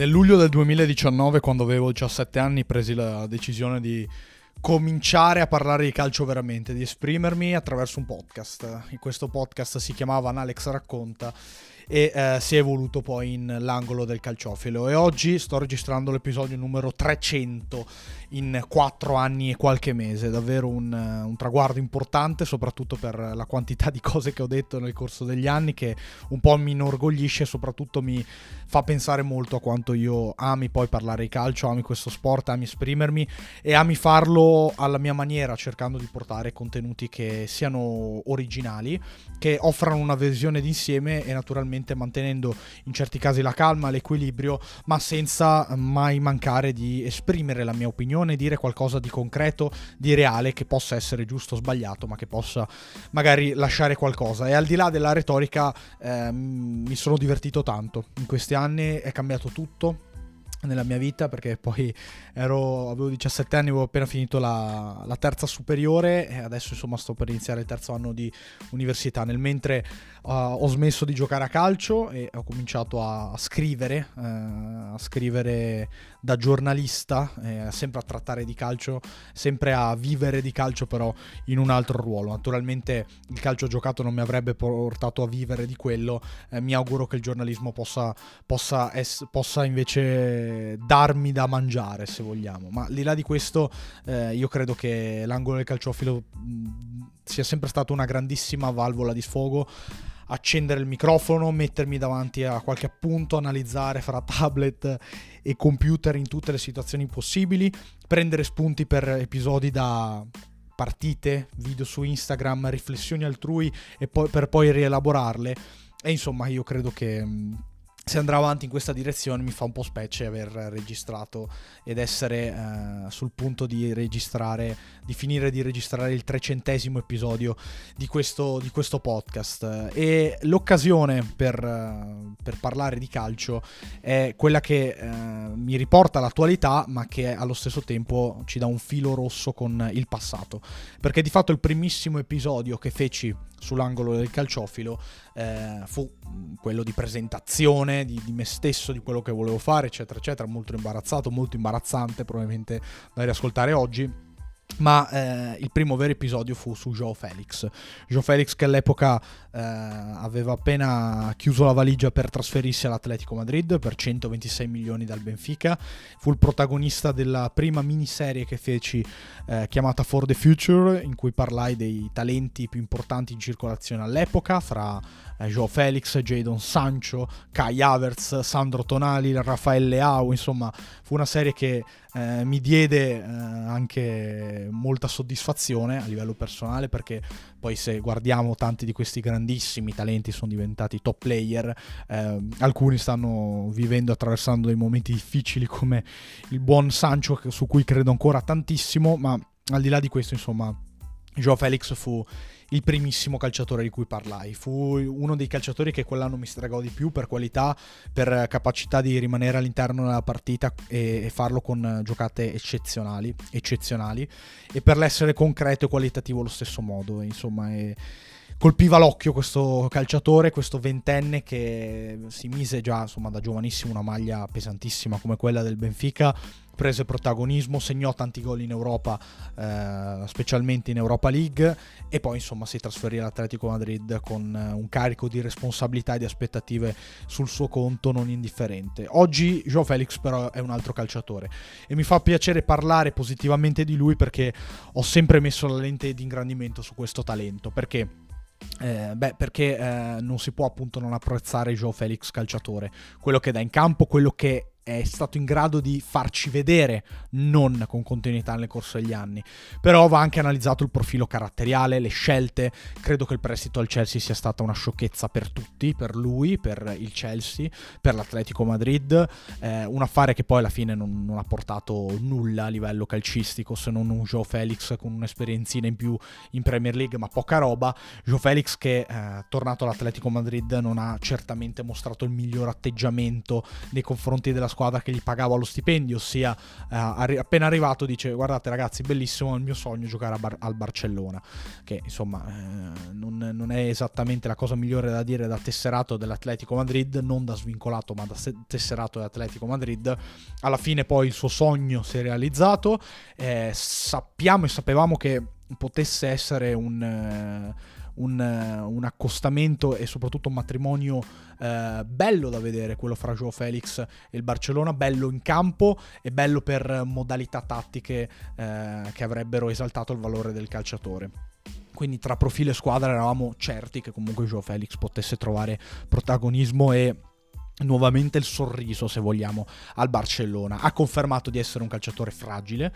Nel luglio del 2019, quando avevo 17 anni, presi la decisione di cominciare a parlare di calcio veramente, di esprimermi attraverso un podcast. In questo podcast si chiamava Alex Racconta e eh, si è evoluto poi in l'angolo del calciofilo. E oggi sto registrando l'episodio numero 300 in 4 anni e qualche mese, davvero un, un, traguardo importante soprattutto per la quantità di cose che ho detto nel corso degli anni che un po' mi inorgoglisce e soprattutto mi fa pensare molto a quanto io ami poi parlare di calcio, ami questo sport, ami esprimermi e ami farlo alla mia maniera cercando di portare contenuti che siano originali, che offrano una visione d'insieme e naturalmente ovviamente mantenendo in certi casi la calma, l'equilibrio, ma senza mai mancare di esprimere la mia opinione, dire qualcosa di concreto, di reale, che possa essere giusto o sbagliato, ma che possa magari lasciare qualcosa. E al di là della retorica eh, mi sono divertito tanto. In questi anni è cambiato tutto nella mia vita perché poi ero, avevo 17 anni, avevo appena finito la, la, terza superiore e adesso insomma sto per iniziare il terzo anno di università. Nel mentre uh, ho smesso di giocare a calcio e ho cominciato a, scrivere, uh, a scrivere da giornalista, eh, sempre a trattare di calcio, sempre a vivere di calcio però in un altro ruolo. Naturalmente il calcio giocato non mi avrebbe portato a vivere di quello, eh, mi auguro che il giornalismo possa, possa, es- possa invece darmi da mangiare se vogliamo. Ma al di là di questo eh, io credo che l'angolo del calciofilo mh, sia sempre stato una grandissima valvola di sfogo accendere il microfono, mettermi davanti a qualche appunto, analizzare fra tablet e computer in tutte le situazioni possibili, prendere spunti per episodi da partite, video su Instagram, riflessioni altrui e poi, per poi rielaborarle. E insomma, io credo che se andrà avanti in questa direzione mi fa un po' specie aver registrato ed essere eh, sul punto di registrare, di finire di registrare il trecentesimo episodio di questo, di questo podcast. E l'occasione per, per, parlare di calcio è quella che eh, mi riporta all'attualità, ma che allo stesso tempo ci dà un filo rosso con il passato. Perché di fatto il primissimo episodio che feci sull'angolo del calciofilo eh, fu quello di presentazione di, di, me stesso, di quello che volevo fare, eccetera, eccetera, molto imbarazzato, molto imbarazzante probabilmente da riascoltare oggi ma eh, il primo vero episodio fu su Joe Felix. Joe Felix che all'epoca eh, aveva appena chiuso la valigia per trasferirsi all'Atletico Madrid per 126 milioni dal Benfica, fu il protagonista della prima miniserie che feci eh, chiamata For the Future, in cui parlai dei talenti più importanti in circolazione all'epoca, fra eh, Joe Felix, Jadon Sancho, Kai Havertz, Sandro Tonali, Raffaele Leao, insomma fu una serie che eh, mi diede eh, anche molta soddisfazione a livello personale perché poi se guardiamo tanti di questi grandissimi talenti sono diventati top player, eh, alcuni stanno vivendo, attraversando dei momenti difficili come il buon Sancho su cui credo ancora tantissimo, ma al di là di questo insomma Joe Felix fu il primissimo calciatore di cui parlai. Fu uno dei calciatori che quell'anno mi stregò di più per qualità, per capacità di rimanere all'interno della partita e, farlo con giocate eccezionali, eccezionali e per l'essere concreto e qualitativo allo stesso modo. Insomma, è colpiva l'occhio questo calciatore, questo ventenne che si mise già insomma, da giovanissimo una maglia pesantissima come quella del Benfica, prese protagonismo, segnò tanti gol in Europa, eh, specialmente in Europa League e poi insomma si trasferì all'Atletico Madrid con eh, un carico di responsabilità e di aspettative sul suo conto non indifferente. Oggi Joao Felix però è un altro calciatore e mi fa piacere parlare positivamente di lui perché ho sempre messo la lente di ingrandimento su questo talento, perché eh, beh, perché eh, non si può appunto non apprezzare Joe Felix calciatore, quello che dà in campo, quello che è stato in grado di farci vedere, non con continuità nel corso degli anni. Però va anche analizzato il profilo caratteriale, le scelte. Credo che il prestito al Chelsea sia stata una sciocchezza per tutti, per lui, per il Chelsea, per l'Atletico Madrid. Eh, un affare che poi alla fine non, non, ha portato nulla a livello calcistico, se non un Joe Felix con un'esperienzina in più in Premier League, ma poca roba. Joe Felix che, eh, tornato all'Atletico Madrid, non ha certamente mostrato il miglior atteggiamento nei confronti della squadra squadra che gli pagava lo stipendio, ossia eh, arri- appena arrivato dice guardate ragazzi bellissimo, il mio sogno è giocare Bar- al Barcellona, che insomma eh, non, non, è esattamente la cosa migliore da dire da tesserato dell'Atletico Madrid, non da svincolato ma da tesserato dell'Atletico Madrid, alla fine poi il suo sogno si è realizzato, eh, sappiamo e sapevamo che potesse essere un... Eh, un, un, accostamento e soprattutto un matrimonio eh, bello da vedere, quello fra Joao Felix e il Barcellona, bello in campo e bello per modalità tattiche eh, che avrebbero esaltato il valore del calciatore. Quindi tra profilo e squadra eravamo certi che comunque Joao Felix potesse trovare protagonismo e nuovamente il sorriso, se vogliamo, al Barcellona. Ha confermato di essere un calciatore fragile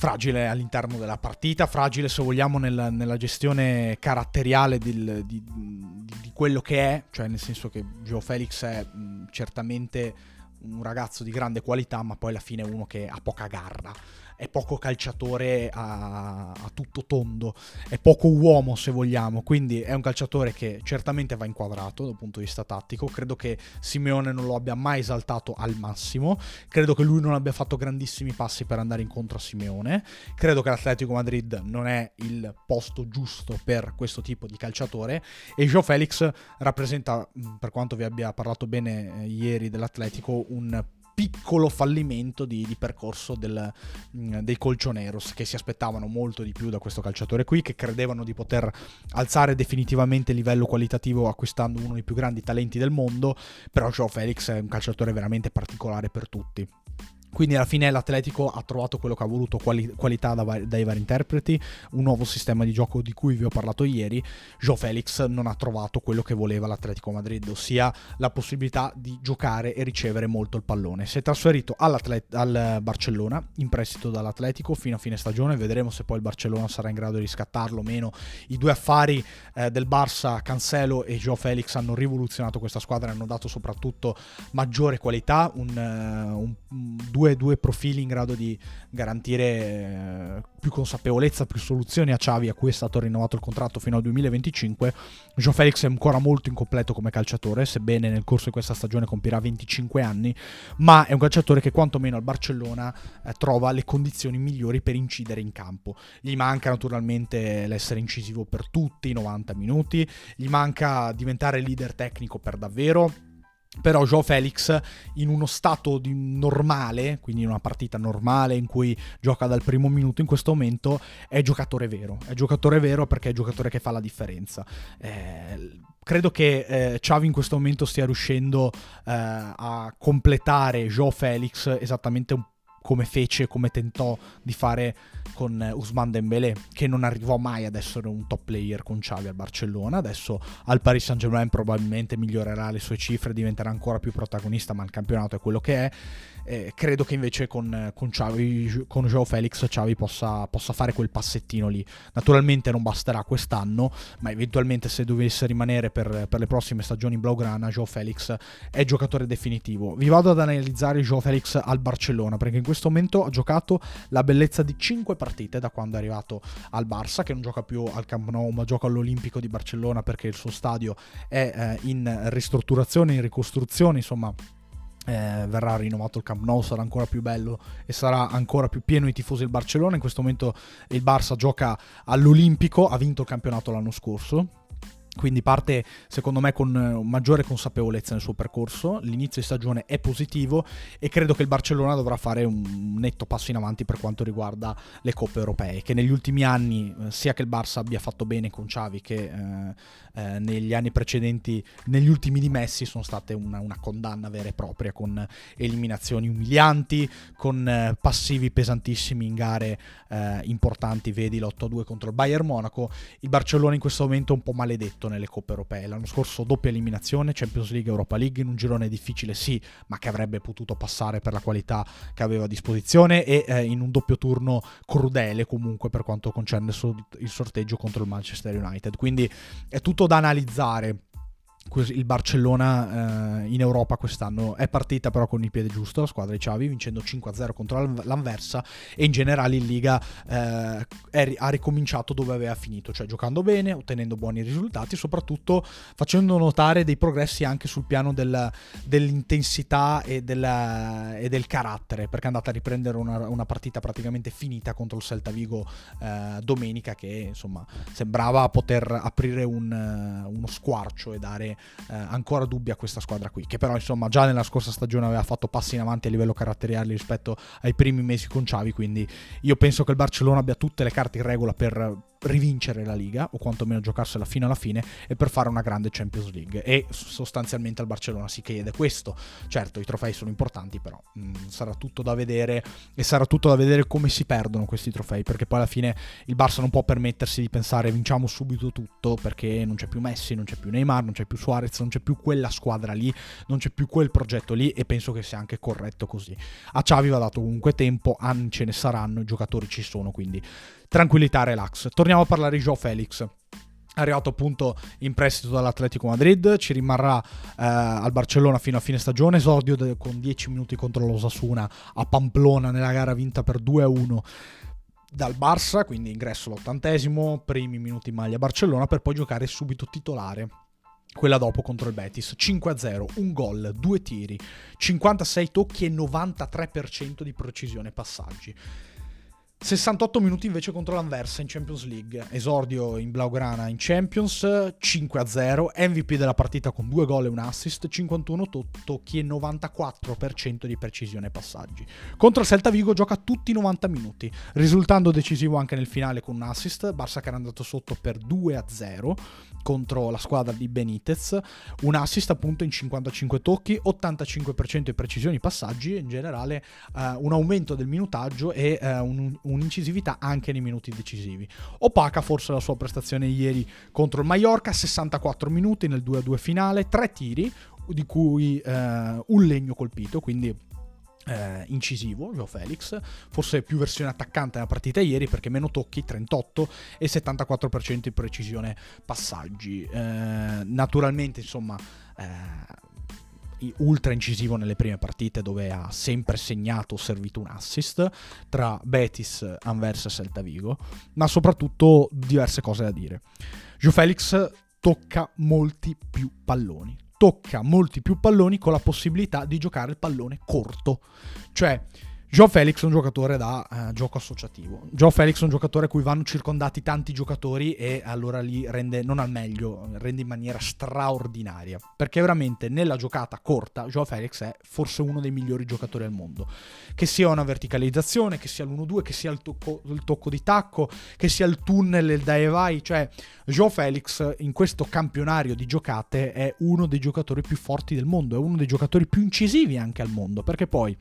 fragile all'interno della partita, fragile se vogliamo nella, nella gestione caratteriale del, di, di, quello che è, cioè nel senso che Joe Felix è mh, certamente un ragazzo di grande qualità, ma poi alla fine uno che ha poca garra è poco calciatore a, a, tutto tondo, è poco uomo se vogliamo, quindi è un calciatore che certamente va inquadrato dal punto di vista tattico, credo che Simeone non lo abbia mai esaltato al massimo, credo che lui non abbia fatto grandissimi passi per andare incontro a Simeone, credo che l'Atletico Madrid non è il posto giusto per questo tipo di calciatore e Joe Felix rappresenta, per quanto vi abbia parlato bene eh, ieri dell'Atletico, un piccolo fallimento di, di percorso del, mm, dei Colchoneros che si aspettavano molto di più da questo calciatore qui, che credevano di poter alzare definitivamente il livello qualitativo acquistando uno dei più grandi talenti del mondo, però Joe Felix è un calciatore veramente particolare per tutti. Quindi alla fine l'Atletico ha trovato quello che ha voluto, quali- qualità da vari- dai vari interpreti, un nuovo sistema di gioco di cui vi ho parlato ieri. Joe Felix non ha trovato quello che voleva l'Atletico Madrid, ossia la possibilità di giocare e ricevere molto il pallone. Si è trasferito al Barcellona in prestito dall'Atletico fino a fine stagione, vedremo se poi il Barcellona sarà in grado di riscattarlo o meno. I due affari eh, del Barça, Cancelo e Joe Felix hanno rivoluzionato questa squadra, hanno dato soprattutto maggiore qualità, un, uh, un, un due, due, profili in grado di garantire eh, più consapevolezza, più soluzioni a Xavi a cui è stato rinnovato il contratto fino al 2025. Jean Felix è ancora molto incompleto come calciatore, sebbene nel corso di questa stagione compirà 25 anni, ma è un calciatore che quantomeno al Barcellona eh, trova le condizioni migliori per incidere in campo. Gli manca naturalmente l'essere incisivo per tutti i 90 minuti, gli manca diventare leader tecnico per davvero però Joe Felix in uno stato normale, quindi in una partita normale in cui gioca dal primo minuto in questo momento, è giocatore vero. È giocatore vero perché è giocatore che fa la differenza. Eh, credo che eh, Xavi in questo momento stia riuscendo eh, a completare Joe Felix esattamente un come fece, come tentò di fare con Usman Dembélé, che non arrivò mai ad essere un top player con Xavi al Barcellona, adesso al Paris Saint-Germain probabilmente migliorerà le sue cifre, diventerà ancora più protagonista, ma il campionato è quello che è. Eh, credo che invece con, con, Xavi, con Joao Felix Xavi possa, possa, fare quel passettino lì. Naturalmente non basterà quest'anno, ma eventualmente se dovesse rimanere per, per le prossime stagioni in Blaugrana, Joao Felix è giocatore definitivo. Vi vado ad analizzare Joao Felix al Barcellona, perché in questo momento ha giocato la bellezza di 5 partite da quando è arrivato al Barça, che non gioca più al Camp Nou, ma gioca all'Olimpico di Barcellona perché il suo stadio è eh, in ristrutturazione, in ricostruzione, insomma eh, verrà rinnovato il Camp Nou, sarà ancora più bello e sarà ancora più pieno di tifosi il Barcellona. In questo momento il Barça gioca all'Olimpico, ha vinto il campionato l'anno scorso, quindi parte secondo me con eh, maggiore consapevolezza nel suo percorso, l'inizio di stagione è positivo e credo che il Barcellona dovrà fare un netto passo in avanti per quanto riguarda le coppe europee, che negli ultimi anni eh, sia che il Barça abbia fatto bene con Xavi che eh, eh, negli anni precedenti, negli ultimi di Messi sono state una, una condanna vera e propria con eliminazioni umilianti, con eh, passivi pesantissimi in gare eh, importanti, vedi l'8-2 contro il Bayern Monaco, il Barcellona in questo momento è un po' maledetto fatto nelle coppe europee. L'anno scorso doppia eliminazione, Champions League, Europa League, in un girone difficile sì, ma che avrebbe potuto passare per la qualità che aveva a disposizione e eh, in un doppio turno crudele comunque per quanto concerne il sorteggio contro il Manchester United. Quindi è tutto da analizzare il Barcellona eh, in Europa quest'anno è partita però con il piede giusto la squadra di Xavi vincendo 5-0 contro l'Anversa e in generale in Liga eh, è, ha ricominciato dove aveva finito cioè giocando bene, ottenendo buoni risultati soprattutto facendo notare dei progressi anche sul piano del, dell'intensità e, della, e, del carattere perché è andata a riprendere una, una, partita praticamente finita contro il Celta Vigo eh, domenica che insomma sembrava poter aprire un, uno squarcio e dare eh, ancora dubbi a questa squadra qui, che però insomma già nella scorsa stagione aveva fatto passi in avanti a livello caratteriale rispetto ai primi mesi con Xavi, quindi io penso che il Barcellona abbia tutte le carte in regola per rivincere la Liga o quantomeno giocarsela fino alla fine e per fare una grande Champions League. E sostanzialmente al Barcellona si chiede questo. Certo i trofei sono importanti però mh, mm, sarà tutto da vedere e sarà tutto da vedere come si perdono questi trofei perché poi alla fine il Barça non può permettersi di pensare vinciamo subito tutto perché non c'è più Messi non c'è più Neymar non c'è più Suarez non c'è più quella squadra lì non c'è più quel progetto lì e penso che sia anche corretto così. A Xavi va dato comunque tempo anni ce ne saranno i giocatori ci sono quindi tranquillità, relax. Torniamo a parlare di Joe Felix arrivato appunto in prestito dall'Atletico Madrid, ci rimarrà eh, al Barcellona fino a fine stagione, esordio de- con 10 minuti contro l'Osasuna a Pamplona nella gara vinta per 2-1 dal Barça, quindi ingresso all'ottantesimo, primi minuti in maglia Barcellona per poi giocare subito titolare. Quella dopo contro il Betis 5-0, un gol, due tiri, 56 tocchi e 93% di precisione passaggi. 68 minuti invece contro l'Anversa in Champions League, esordio in Blaugrana in Champions, 5-0, MVP della partita con due gol e un assist, 51 to- tocchi e 94% di precisione ai passaggi. Contro il Celta Vigo gioca tutti i 90 minuti, risultando decisivo anche nel finale con un assist, Barça che era andato sotto per 2-0 contro la squadra di Benitez, un assist appunto in 55 tocchi, 85% di precisione ai passaggi, in generale uh, un aumento del minutaggio e uh, un, un'incisività anche nei minuti decisivi. Opaca forse la sua prestazione ieri contro il Mallorca, 64 minuti nel 2-2 finale, 3 tiri, di cui uh, un legno colpito, quindi eh, incisivo, Joe Felix, forse più versione attaccante nella partita ieri perché meno tocchi, 38 e 74% di precisione passaggi. Eh, naturalmente, insomma, eh, ultra incisivo nelle prime partite dove ha sempre segnato o servito un assist tra Betis, Anversa e Celta Vigo, ma soprattutto diverse cose da dire. Joe Felix tocca molti più palloni tocca molti più palloni con la possibilità di giocare il pallone corto. Cioè, Joe Felix è un giocatore da uh, gioco associativo. Joe Felix è un giocatore a cui vanno circondati tanti giocatori e allora li rende non al meglio, rende in maniera straordinaria. Perché veramente nella giocata corta Joe Felix è forse uno dei migliori giocatori al mondo. Che sia una verticalizzazione, che sia l'1-2, che sia il tocco, il tocco di tacco, che sia il tunnel il dai e vai. Cioè Joe Felix in questo campionario di giocate è uno dei giocatori più forti del mondo, è uno dei giocatori più incisivi anche al mondo. Perché poi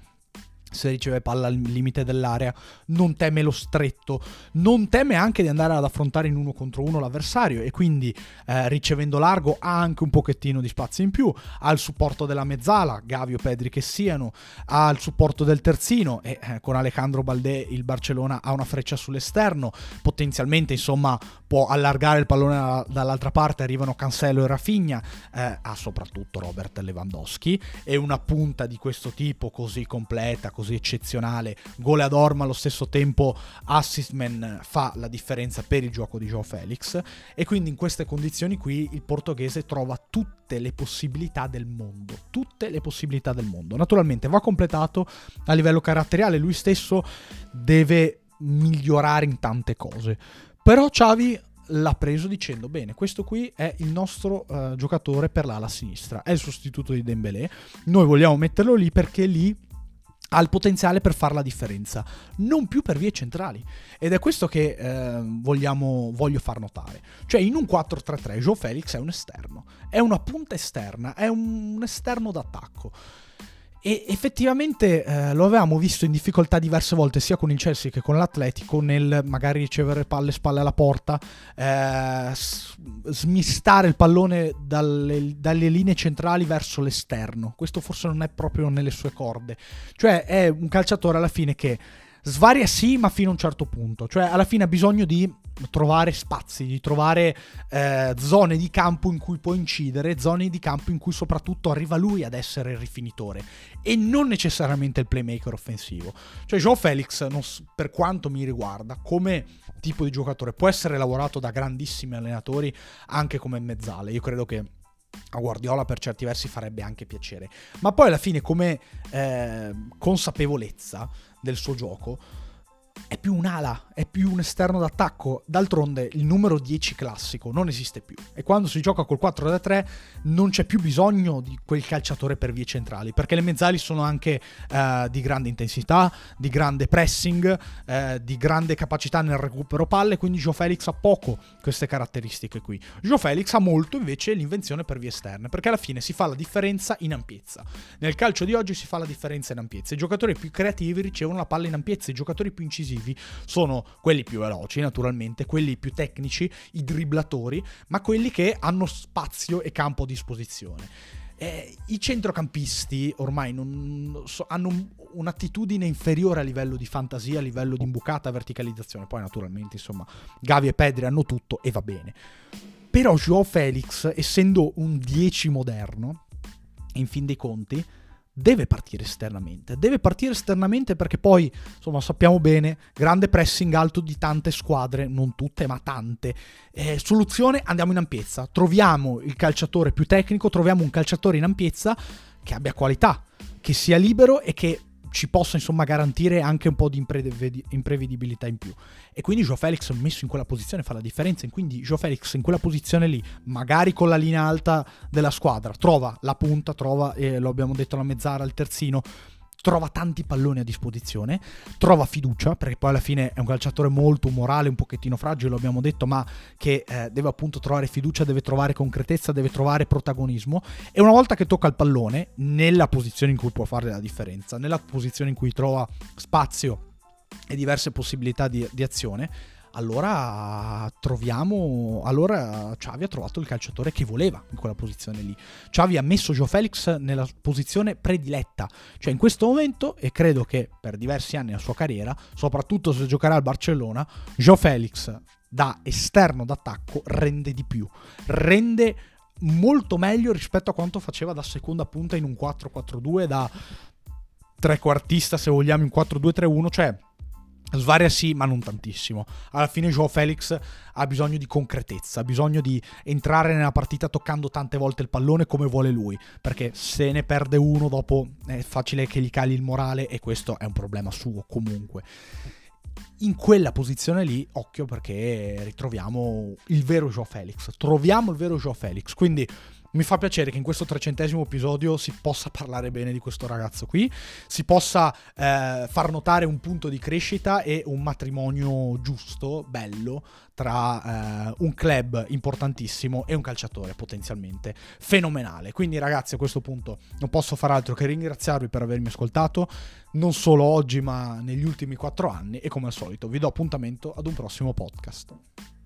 se riceve palla al limite dell'area, non teme lo stretto, non teme anche di andare ad affrontare in uno contro uno l'avversario e quindi eh, ricevendo largo ha anche un pochettino di spazio in più, ha il supporto della mezzala, Gavio Pedri che siano, ha il supporto del terzino e eh, con Alejandro Baldé il Barcellona ha una freccia sull'esterno, potenzialmente insomma può allargare il pallone dall'altra parte, arrivano Cancelo e Rafinha, eh, ha soprattutto Robert Lewandowski. E una punta di questo tipo così completa, così eccezionale, goleador ma allo stesso tempo assistman fa la differenza per il gioco di Joe Felix e quindi in queste condizioni qui il portoghese trova tutte le possibilità del mondo, tutte le possibilità del mondo. Naturalmente va completato a livello caratteriale, lui stesso deve migliorare in tante cose. Però Xavi l'ha preso dicendo bene questo qui è il nostro uh, giocatore per l'ala sinistra è il sostituto di Dembélé noi vogliamo metterlo lì perché lì ha il potenziale per fare la differenza, non più per vie centrali. Ed è questo che eh, vogliamo, voglio far notare. Cioè, in un 4-3-3, Joe Felix è un esterno, è una punta esterna, è un, esterno d'attacco. E effettivamente eh, lo avevamo visto in difficoltà diverse volte sia con il Chelsea che con l'Atletico nel magari ricevere palle spalle alla porta, eh, smistare il pallone dalle, dalle, linee centrali verso l'esterno. Questo forse non è proprio nelle sue corde. Cioè è un calciatore alla fine che Svaria sì, ma fino a un certo punto. Cioè, alla fine ha bisogno di trovare spazi, di trovare eh, zone di campo in cui può incidere, zone di campo in cui soprattutto arriva lui ad essere il rifinitore e non necessariamente il playmaker offensivo. Cioè Joe Felix, non, per quanto mi riguarda, come tipo di giocatore può essere lavorato da grandissimi allenatori anche come mezzale. Io credo che a Guardiola per certi versi farebbe anche piacere. Ma poi alla fine come eh, consapevolezza del suo gioco è più un'ala, è più un esterno d'attacco. D'altronde il numero 10 classico non esiste più. E quando si gioca col 4-3 non c'è più bisogno di quel calciatore per vie centrali, perché le mezzali sono anche eh, di grande intensità, di grande pressing, eh, di grande capacità nel recupero palle, quindi Joe Felix ha poco queste caratteristiche qui. Joe Felix ha molto invece l'invenzione per vie esterne, perché alla fine si fa la differenza in ampiezza. Nel calcio di oggi si fa la differenza in ampiezza. I giocatori più creativi ricevono la palla in ampiezza, i giocatori più incisivi decisivi sono quelli più veloci, naturalmente, quelli più tecnici, i dribblatori, ma quelli che hanno spazio e campo a disposizione. Eh, I centrocampisti ormai non, so, hanno un'attitudine inferiore a livello di fantasia, a livello di imbucata verticalizzazione. Poi, naturalmente, insomma, Gavi e Pedri hanno tutto e va bene. Però Joao Felix, essendo un 10 moderno, in fin dei conti, deve partire esternamente. Deve partire esternamente perché poi, insomma, sappiamo bene, grande pressing alto di tante squadre, non tutte, ma tante. Eh, soluzione, andiamo in ampiezza. Troviamo il calciatore più tecnico, troviamo un calciatore in ampiezza che abbia qualità, che sia libero e che ci possa insomma garantire anche un po' di imprevedibilità in più. E quindi Joe Felix messo in quella posizione fa la differenza. E quindi Joe Felix in quella posizione lì, magari con la linea alta della squadra, trova la punta, trova, eh, lo abbiamo detto, la mezzara, il terzino, trova tanti palloni a disposizione, trova fiducia, perché poi alla fine è un calciatore molto umorale, un pochettino fragile, lo abbiamo detto, ma che eh, deve appunto trovare fiducia, deve trovare concretezza, deve trovare protagonismo. E una volta che tocca il pallone, nella posizione in cui può fare la differenza, nella posizione in cui trova spazio e diverse possibilità di, di azione, allora troviamo allora Xavi ha trovato il calciatore che voleva in quella posizione lì. Xavi ha messo Joe Felix nella posizione prediletta. Cioè in questo momento e credo che per diversi anni della sua carriera soprattutto se giocherà al Barcellona Joe Felix da esterno d'attacco rende di più. Rende molto meglio rispetto a quanto faceva da seconda punta in un 4-4-2 da trequartista se vogliamo in 4-2-3-1 cioè Svaria sì, ma non tantissimo. Alla fine Joao Felix ha bisogno di concretezza, ha bisogno di entrare nella partita toccando tante volte il pallone come vuole lui, perché se ne perde uno dopo è facile che gli cali il morale e questo è un problema suo comunque. In quella posizione lì, occhio perché ritroviamo il vero Joao Felix, troviamo il vero Joao Felix, quindi mi fa piacere che in questo trecentesimo episodio si possa parlare bene di questo ragazzo qui, si possa eh, far notare un punto di crescita e un matrimonio giusto, bello, tra eh, un club importantissimo e un calciatore potenzialmente fenomenale. Quindi ragazzi a questo punto non posso far altro che ringraziarvi per avermi ascoltato, non solo oggi ma negli ultimi quattro anni e come al solito vi do appuntamento ad un prossimo podcast.